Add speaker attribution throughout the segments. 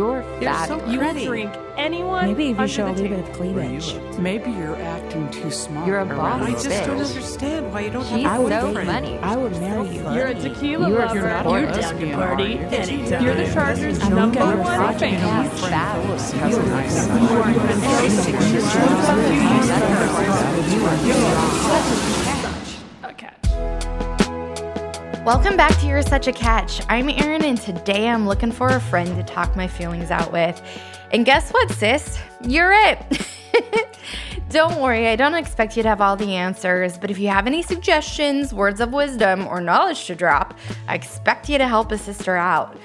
Speaker 1: You're
Speaker 2: You're
Speaker 1: fat.
Speaker 2: so
Speaker 3: You will
Speaker 2: pretty.
Speaker 3: drink anyone.
Speaker 4: Maybe if you
Speaker 3: under
Speaker 4: show a little bit of
Speaker 2: Where you
Speaker 4: cleavage.
Speaker 2: Maybe you're acting too smart.
Speaker 1: You're a boss.
Speaker 3: I just
Speaker 1: bitch.
Speaker 3: don't understand why you don't
Speaker 1: She's
Speaker 3: have a
Speaker 1: so
Speaker 3: boyfriend.
Speaker 1: funny.
Speaker 4: I would marry you.
Speaker 3: You're a tequila
Speaker 1: You're
Speaker 3: lover.
Speaker 1: not a
Speaker 3: You're
Speaker 1: lesbian,
Speaker 3: down to party
Speaker 2: you?
Speaker 3: anytime. You're the Chargers'
Speaker 4: I don't
Speaker 3: number
Speaker 4: get your
Speaker 3: one
Speaker 4: project.
Speaker 3: fan.
Speaker 1: Yeah,
Speaker 2: Frank
Speaker 1: fat.
Speaker 2: Phillips has a nice
Speaker 3: A catch.
Speaker 5: Welcome back to You're Such a Catch. I'm Erin, and today I'm looking for a friend to talk my feelings out with. And guess what, sis? You're it. don't worry, I don't expect you to have all the answers, but if you have any suggestions, words of wisdom, or knowledge to drop, I expect you to help a sister out.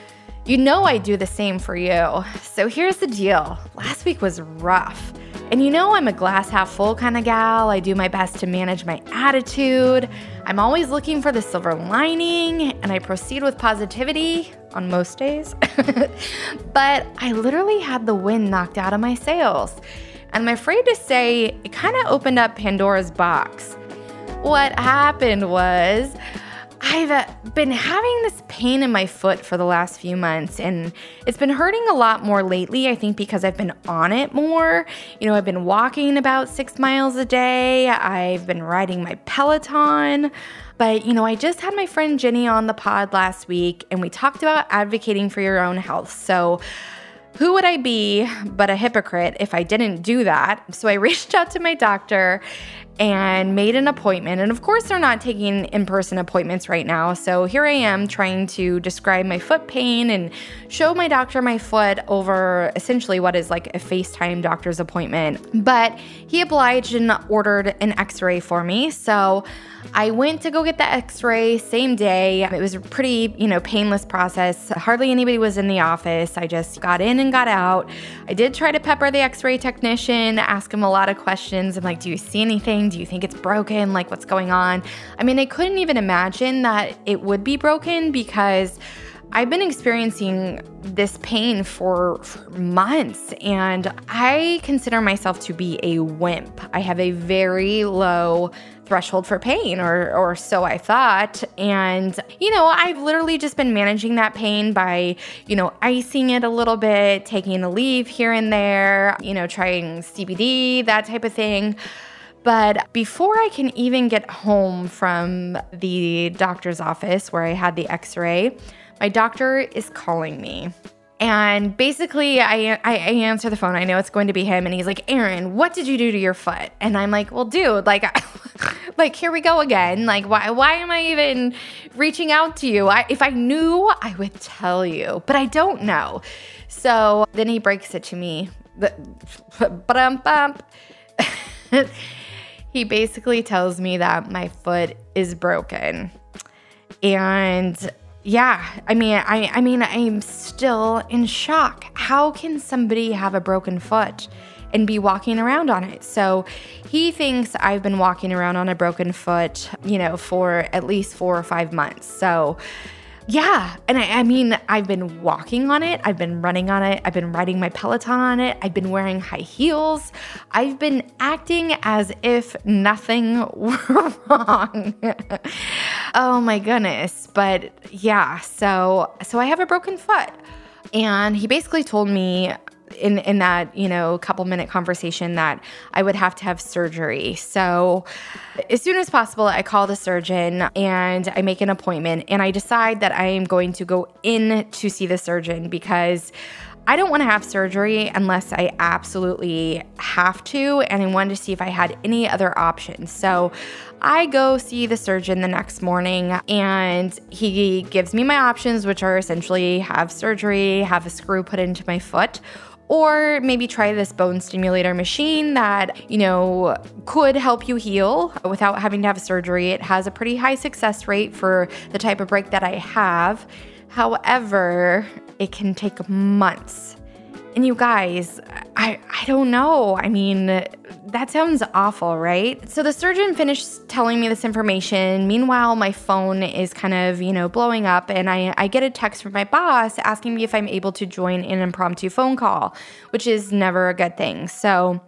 Speaker 5: You know I do the same for you. So here's the deal last week was rough. And you know I'm a glass half full kind of gal. I do my best to manage my attitude. I'm always looking for the silver lining, and I proceed with positivity on most days. but I literally had the wind knocked out of my sails. And I'm afraid to say it kind of opened up Pandora's box. What happened was I've uh, been having this pain in my foot for the last few months, and it's been hurting a lot more lately. I think because I've been on it more. You know, I've been walking about six miles a day, I've been riding my Peloton. But, you know, I just had my friend Jenny on the pod last week, and we talked about advocating for your own health. So, who would I be but a hypocrite if I didn't do that? So I reached out to my doctor and made an appointment. And of course, they're not taking in person appointments right now. So here I am trying to describe my foot pain and show my doctor my foot over essentially what is like a FaceTime doctor's appointment. But he obliged and ordered an x ray for me. So I went to go get the x-ray same day. It was a pretty, you know, painless process. Hardly anybody was in the office. I just got in and got out. I did try to pepper the x-ray technician, ask him a lot of questions. I'm like, "Do you see anything? Do you think it's broken? Like what's going on?" I mean, I couldn't even imagine that it would be broken because I've been experiencing this pain for, for, months, and I consider myself to be a wimp. I have a very low threshold for pain, or, or so I thought. And, you know, I've literally just been managing that pain by, you know, icing it a little bit, taking a leave here and there, you know, trying CBD, that type of thing. But before I can even get home from the doctor's office where I had the x ray, my doctor is calling me. And basically, I, I, answer the phone. I know it's going to be him, and he's like, "Erin, what did you do to your foot?" And I'm like, "Well, dude, like, like here we go again. Like, why why am I even reaching out to you? I, if I knew, I would tell you, but I don't know." So then he breaks it to me. he basically tells me that my foot is broken, and yeah, I mean, I, I mean, I'm still in shock. How can somebody have a broken foot and be walking around on it? So he thinks I've been walking around on a broken foot, you know, for at least four or five months. So yeah, and I, I mean, I've been walking on it, I've been running on it, I've been riding my Peloton on it, I've been wearing high heels, I've been acting as if nothing were wrong. oh my goodness. But yeah, so so I have a broken foot. And he basically told me in in that you know couple minute conversation that I would have to have surgery. So as soon as possible, I call the surgeon and I make an appointment, and I decide that I am going to go in to see the surgeon because. I don't want to have surgery unless I absolutely have to, and I wanted to see if I had any other options. So I go see the surgeon the next morning, and he gives me my options, which are essentially have surgery, have a screw put into my foot, or maybe try this bone stimulator machine that, you know, could help you heal without having to have surgery. It has a pretty high success rate for the type of break that I have. However, it can take months. And you guys, I, I don't know. I mean, that sounds awful, right? So the surgeon finished telling me this information. Meanwhile, my phone is kind of, you know, blowing up, and I, I get a text from my boss asking me if I'm able to join an impromptu phone call, which is never a good thing. So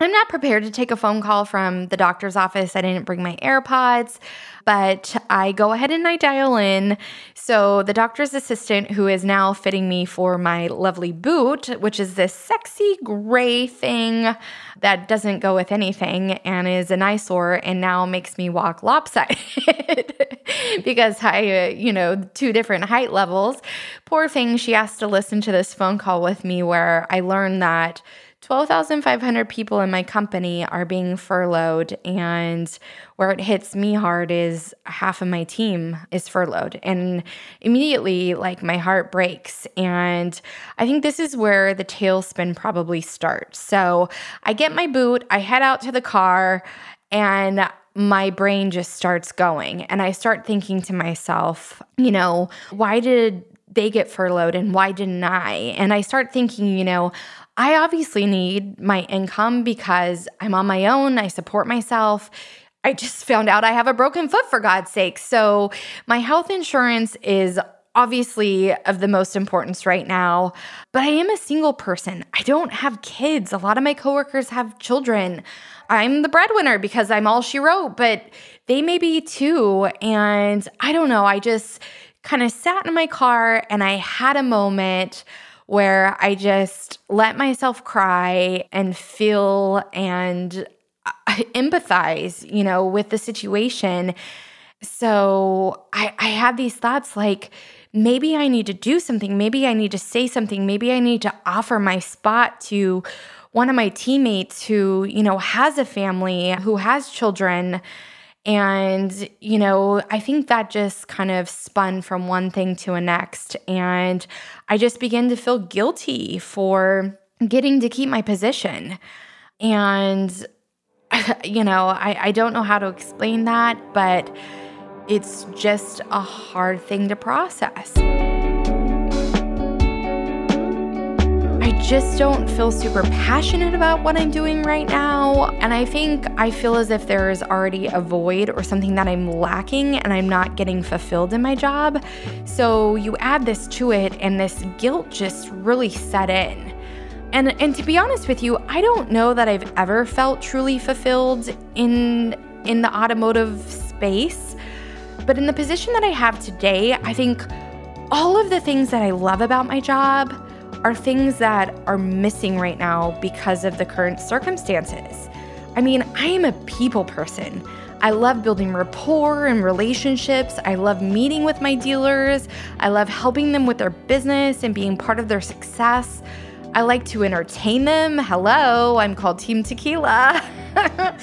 Speaker 5: I'm not prepared to take a phone call from the doctor's office. I didn't bring my AirPods, but I go ahead and I dial in. So, the doctor's assistant, who is now fitting me for my lovely boot, which is this sexy gray thing that doesn't go with anything and is an eyesore and now makes me walk lopsided because I, uh, you know, two different height levels. Poor thing, she has to listen to this phone call with me where I learned that 12,500 people in my company are being furloughed, and where it hits me hard is half of my team is furloughed. And immediately, like, my heart breaks. And I think this is where the tailspin probably starts. So I get my boot, I head out to the car, and my brain just starts going. And I start thinking to myself, you know, why did they get furloughed and why didn't I? And I start thinking, you know, I obviously need my income because I'm on my own, I support myself. I just found out I have a broken foot for God's sake. So, my health insurance is obviously of the most importance right now, but I am a single person. I don't have kids. A lot of my coworkers have children. I'm the breadwinner because I'm all she wrote, but they may be too. And I don't know. I just kind of sat in my car and I had a moment where I just let myself cry and feel and uh, empathize, you know, with the situation. So I, I had these thoughts like, maybe I need to do something. Maybe I need to say something. Maybe I need to offer my spot to one of my teammates who, you know, has a family, who has children. And, you know, I think that just kind of spun from one thing to a next. And I just began to feel guilty for getting to keep my position. And, you know, I, I don't know how to explain that, but it's just a hard thing to process. Just don't feel super passionate about what I'm doing right now. And I think I feel as if there is already a void or something that I'm lacking and I'm not getting fulfilled in my job. So you add this to it, and this guilt just really set in. And, and to be honest with you, I don't know that I've ever felt truly fulfilled in in the automotive space. But in the position that I have today, I think all of the things that I love about my job are things that are missing right now because of the current circumstances. I mean, I am a people person. I love building rapport and relationships. I love meeting with my dealers. I love helping them with their business and being part of their success. I like to entertain them. Hello, I'm called Team Tequila.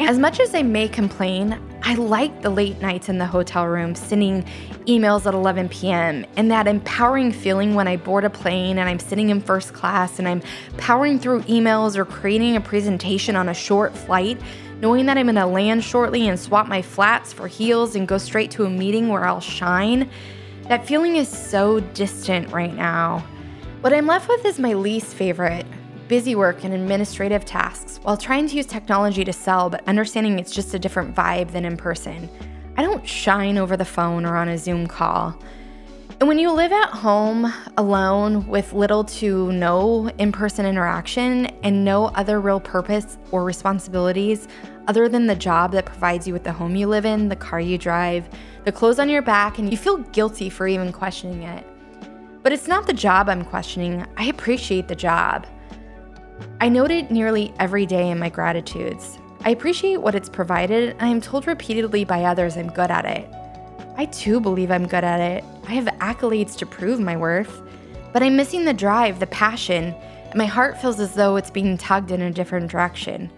Speaker 5: as much as I may complain, I like the late nights in the hotel room, sending emails at 11 p.m., and that empowering feeling when I board a plane and I'm sitting in first class and I'm powering through emails or creating a presentation on a short flight, knowing that I'm gonna land shortly and swap my flats for heels and go straight to a meeting where I'll shine. That feeling is so distant right now. What I'm left with is my least favorite busy work and administrative tasks while trying to use technology to sell, but understanding it's just a different vibe than in person. I don't shine over the phone or on a Zoom call. And when you live at home alone with little to no in person interaction and no other real purpose or responsibilities other than the job that provides you with the home you live in, the car you drive, the clothes on your back, and you feel guilty for even questioning it. But it's not the job I'm questioning, I appreciate the job. I note it nearly every day in my gratitudes. I appreciate what it's provided, and I am told repeatedly by others I'm good at it. I too believe I'm good at it. I have accolades to prove my worth, but I'm missing the drive, the passion, and my heart feels as though it's being tugged in a different direction.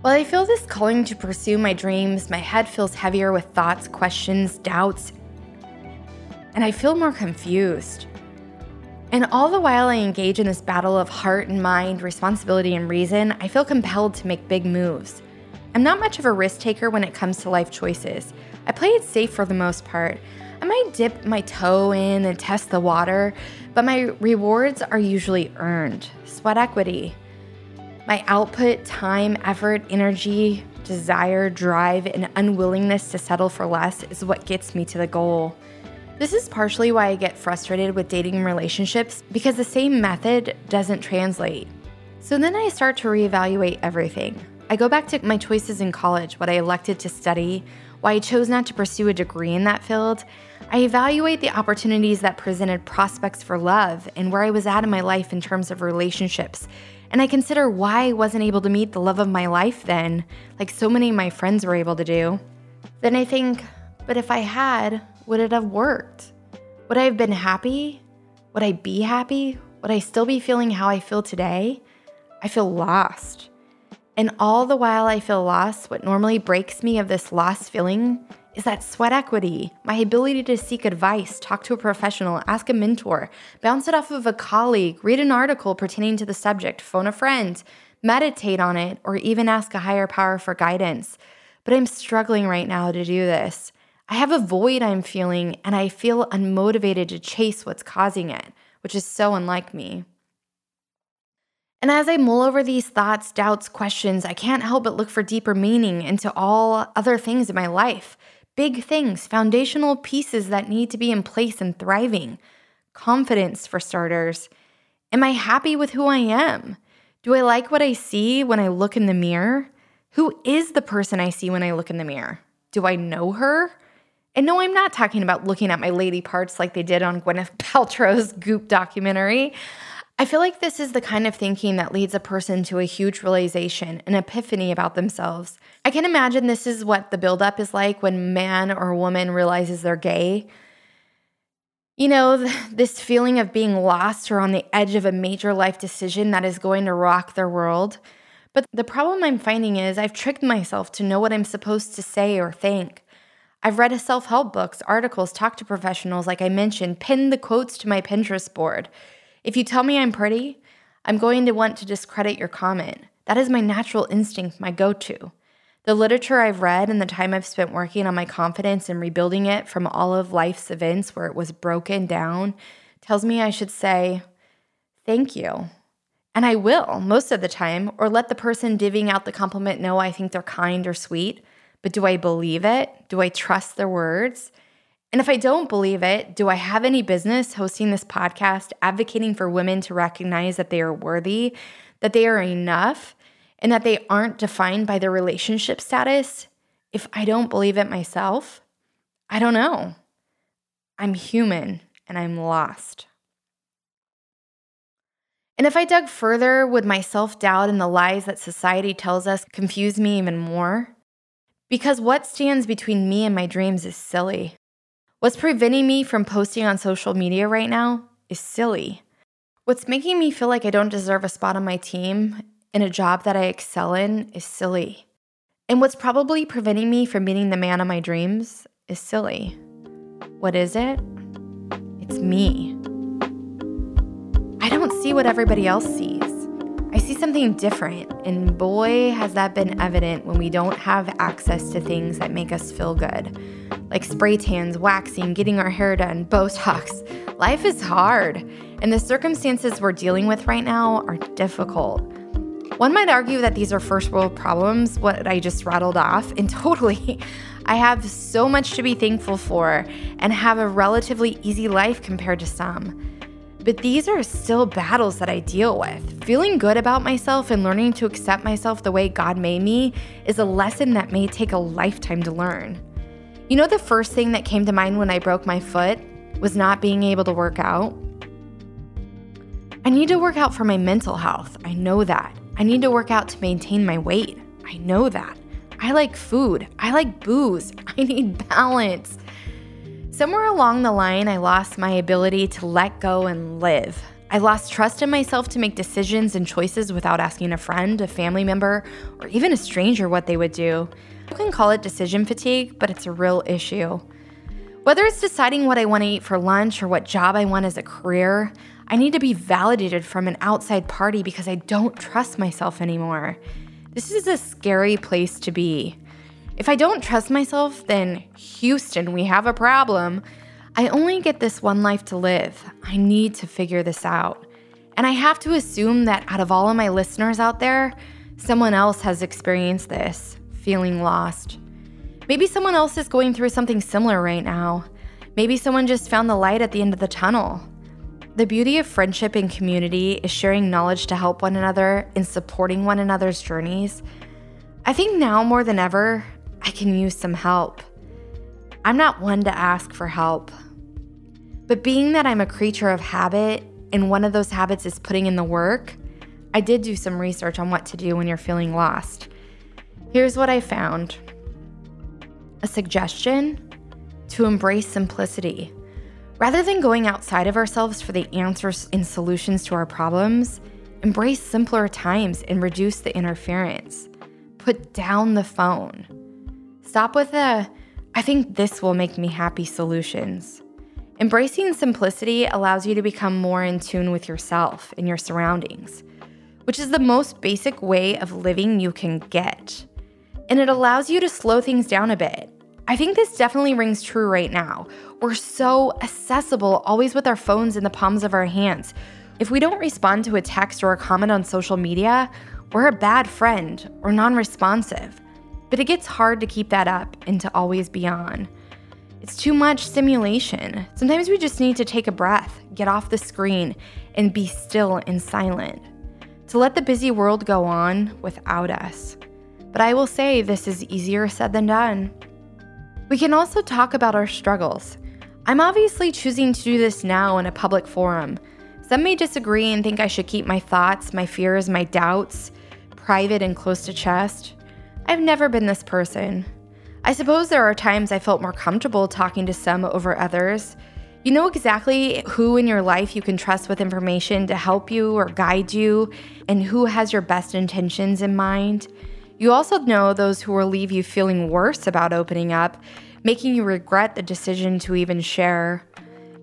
Speaker 5: While I feel this calling to pursue my dreams, my head feels heavier with thoughts, questions, doubts, and I feel more confused. And all the while I engage in this battle of heart and mind, responsibility and reason, I feel compelled to make big moves. I'm not much of a risk taker when it comes to life choices. I play it safe for the most part. I might dip my toe in and test the water, but my rewards are usually earned sweat equity. My output, time, effort, energy, desire, drive, and unwillingness to settle for less is what gets me to the goal. This is partially why I get frustrated with dating relationships because the same method doesn't translate. So then I start to reevaluate everything. I go back to my choices in college, what I elected to study, why I chose not to pursue a degree in that field. I evaluate the opportunities that presented prospects for love and where I was at in my life in terms of relationships. And I consider why I wasn't able to meet the love of my life then, like so many of my friends were able to do. Then I think, but if I had, would it have worked? Would I have been happy? Would I be happy? Would I still be feeling how I feel today? I feel lost. And all the while I feel lost, what normally breaks me of this lost feeling is that sweat equity, my ability to seek advice, talk to a professional, ask a mentor, bounce it off of a colleague, read an article pertaining to the subject, phone a friend, meditate on it, or even ask a higher power for guidance. But I'm struggling right now to do this. I have a void I'm feeling, and I feel unmotivated to chase what's causing it, which is so unlike me. And as I mull over these thoughts, doubts, questions, I can't help but look for deeper meaning into all other things in my life. Big things, foundational pieces that need to be in place and thriving. Confidence, for starters. Am I happy with who I am? Do I like what I see when I look in the mirror? Who is the person I see when I look in the mirror? Do I know her? And no, I'm not talking about looking at my lady parts like they did on Gwyneth Paltrow's Goop documentary. I feel like this is the kind of thinking that leads a person to a huge realization, an epiphany about themselves. I can imagine this is what the buildup is like when man or woman realizes they're gay. You know, this feeling of being lost or on the edge of a major life decision that is going to rock their world. But the problem I'm finding is I've tricked myself to know what I'm supposed to say or think. I've read a self help books, articles, talked to professionals, like I mentioned, pinned the quotes to my Pinterest board. If you tell me I'm pretty, I'm going to want to discredit your comment. That is my natural instinct, my go to. The literature I've read and the time I've spent working on my confidence and rebuilding it from all of life's events where it was broken down tells me I should say, Thank you. And I will most of the time, or let the person divvying out the compliment know I think they're kind or sweet. But do I believe it? Do I trust their words? And if I don't believe it, do I have any business hosting this podcast advocating for women to recognize that they are worthy, that they are enough, and that they aren't defined by their relationship status? If I don't believe it myself, I don't know. I'm human and I'm lost. And if I dug further, would my self doubt and the lies that society tells us confuse me even more? Because what stands between me and my dreams is silly. What's preventing me from posting on social media right now is silly. What's making me feel like I don't deserve a spot on my team in a job that I excel in is silly. And what's probably preventing me from meeting the man of my dreams is silly. What is it? It's me. I don't see what everybody else sees. I see something different, and boy, has that been evident when we don't have access to things that make us feel good like spray tans, waxing, getting our hair done, Botox. Life is hard, and the circumstances we're dealing with right now are difficult. One might argue that these are first world problems, what I just rattled off, and totally, I have so much to be thankful for and have a relatively easy life compared to some. But these are still battles that I deal with. Feeling good about myself and learning to accept myself the way God made me is a lesson that may take a lifetime to learn. You know, the first thing that came to mind when I broke my foot was not being able to work out? I need to work out for my mental health. I know that. I need to work out to maintain my weight. I know that. I like food. I like booze. I need balance. Somewhere along the line, I lost my ability to let go and live. I lost trust in myself to make decisions and choices without asking a friend, a family member, or even a stranger what they would do. You can call it decision fatigue, but it's a real issue. Whether it's deciding what I want to eat for lunch or what job I want as a career, I need to be validated from an outside party because I don't trust myself anymore. This is a scary place to be. If I don't trust myself, then Houston, we have a problem. I only get this one life to live. I need to figure this out. And I have to assume that out of all of my listeners out there, someone else has experienced this feeling lost. Maybe someone else is going through something similar right now. Maybe someone just found the light at the end of the tunnel. the beauty of friendship and community is sharing knowledge to help one another and supporting one another's journeys. I think now more than ever, I can use some help. I'm not one to ask for help. But being that I'm a creature of habit, and one of those habits is putting in the work, I did do some research on what to do when you're feeling lost. Here's what I found a suggestion to embrace simplicity. Rather than going outside of ourselves for the answers and solutions to our problems, embrace simpler times and reduce the interference. Put down the phone. Stop with the, I think this will make me happy solutions. Embracing simplicity allows you to become more in tune with yourself and your surroundings, which is the most basic way of living you can get. And it allows you to slow things down a bit. I think this definitely rings true right now. We're so accessible, always with our phones in the palms of our hands. If we don't respond to a text or a comment on social media, we're a bad friend or non responsive. But it gets hard to keep that up and to always be on. It's too much stimulation. Sometimes we just need to take a breath, get off the screen, and be still and silent. To let the busy world go on without us. But I will say this is easier said than done. We can also talk about our struggles. I'm obviously choosing to do this now in a public forum. Some may disagree and think I should keep my thoughts, my fears, my doubts private and close to chest. I've never been this person. I suppose there are times I felt more comfortable talking to some over others. You know exactly who in your life you can trust with information to help you or guide you, and who has your best intentions in mind. You also know those who will leave you feeling worse about opening up, making you regret the decision to even share.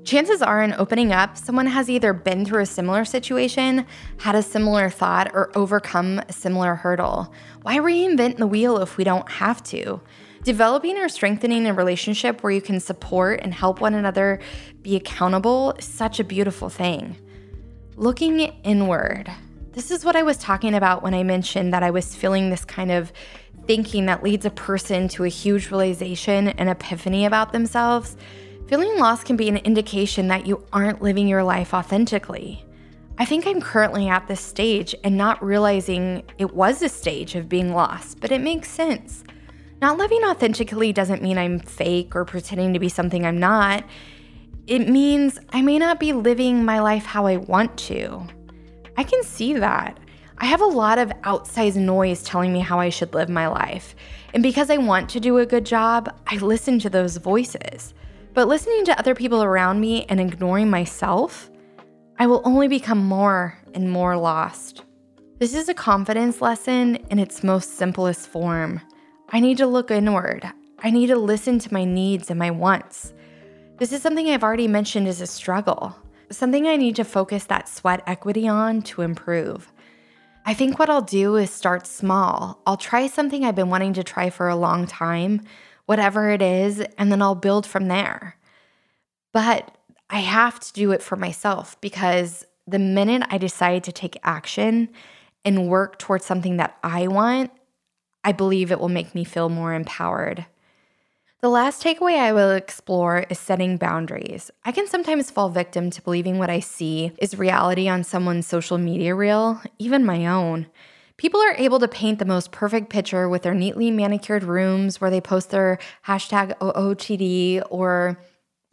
Speaker 5: Chances are, in opening up, someone has either been through a similar situation, had a similar thought, or overcome a similar hurdle. Why reinvent the wheel if we don't have to? Developing or strengthening a relationship where you can support and help one another be accountable is such a beautiful thing. Looking inward. This is what I was talking about when I mentioned that I was feeling this kind of thinking that leads a person to a huge realization and epiphany about themselves. Feeling lost can be an indication that you aren't living your life authentically. I think I'm currently at this stage and not realizing it was a stage of being lost, but it makes sense. Not living authentically doesn't mean I'm fake or pretending to be something I'm not. It means I may not be living my life how I want to. I can see that. I have a lot of outsized noise telling me how I should live my life. And because I want to do a good job, I listen to those voices. But listening to other people around me and ignoring myself, I will only become more and more lost. This is a confidence lesson in its most simplest form. I need to look inward. I need to listen to my needs and my wants. This is something I've already mentioned as a struggle, something I need to focus that sweat equity on to improve. I think what I'll do is start small. I'll try something I've been wanting to try for a long time, whatever it is, and then I'll build from there. But I have to do it for myself because the minute I decide to take action and work towards something that I want, I believe it will make me feel more empowered. The last takeaway I will explore is setting boundaries. I can sometimes fall victim to believing what I see is reality on someone's social media reel, even my own. People are able to paint the most perfect picture with their neatly manicured rooms where they post their hashtag OOTD or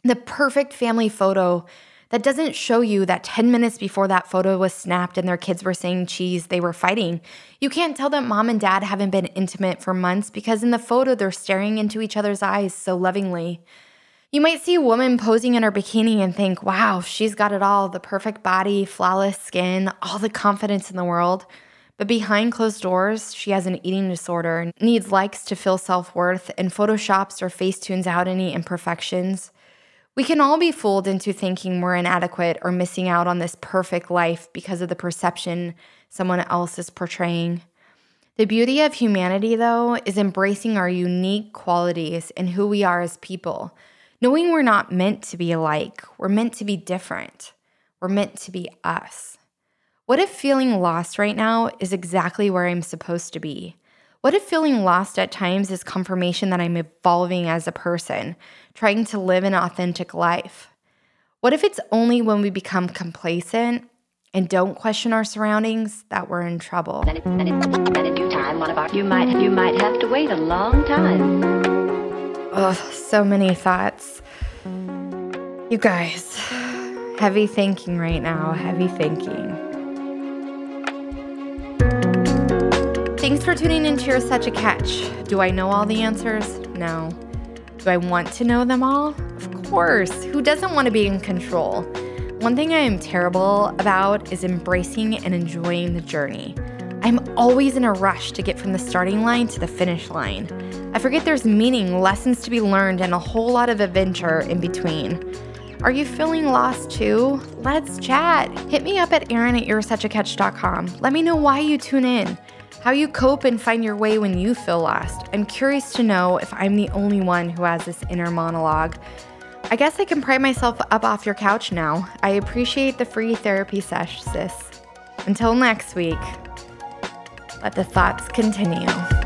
Speaker 5: the perfect family photo that doesn't show you that 10 minutes before that photo was snapped and their kids were saying cheese, they were fighting. You can't tell that mom and dad haven't been intimate for months because in the photo they're staring into each other's eyes so lovingly. You might see a woman posing in her bikini and think, wow, she's got it all the perfect body, flawless skin, all the confidence in the world. But behind closed doors, she has an eating disorder, needs likes to feel self worth, and photoshops or face tunes out any imperfections. We can all be fooled into thinking we're inadequate or missing out on this perfect life because of the perception someone else is portraying. The beauty of humanity, though, is embracing our unique qualities and who we are as people, knowing we're not meant to be alike, we're meant to be different, we're meant to be us. What if feeling lost right now is exactly where I'm supposed to be? What if feeling lost at times is confirmation that I'm evolving as a person, trying to live an authentic life? What if it's only when we become complacent and don't question our surroundings that we're in trouble?
Speaker 1: And, it, and, it, and in time, our you might you might have to wait a long time.
Speaker 5: Ugh, so many thoughts. You guys, heavy thinking right now, heavy thinking. Thanks for tuning into You're Such a Catch. Do I know all the answers? No. Do I want to know them all? Of course. Who doesn't want to be in control? One thing I am terrible about is embracing and enjoying the journey. I'm always in a rush to get from the starting line to the finish line. I forget there's meaning, lessons to be learned, and a whole lot of adventure in between. Are you feeling lost too? Let's chat. Hit me up at Erin at youresuchacatch.com. Let me know why you tune in, how you cope and find your way when you feel lost. I'm curious to know if I'm the only one who has this inner monologue. I guess I can pry myself up off your couch now. I appreciate the free therapy sesh, sis. Until next week, let the thoughts continue.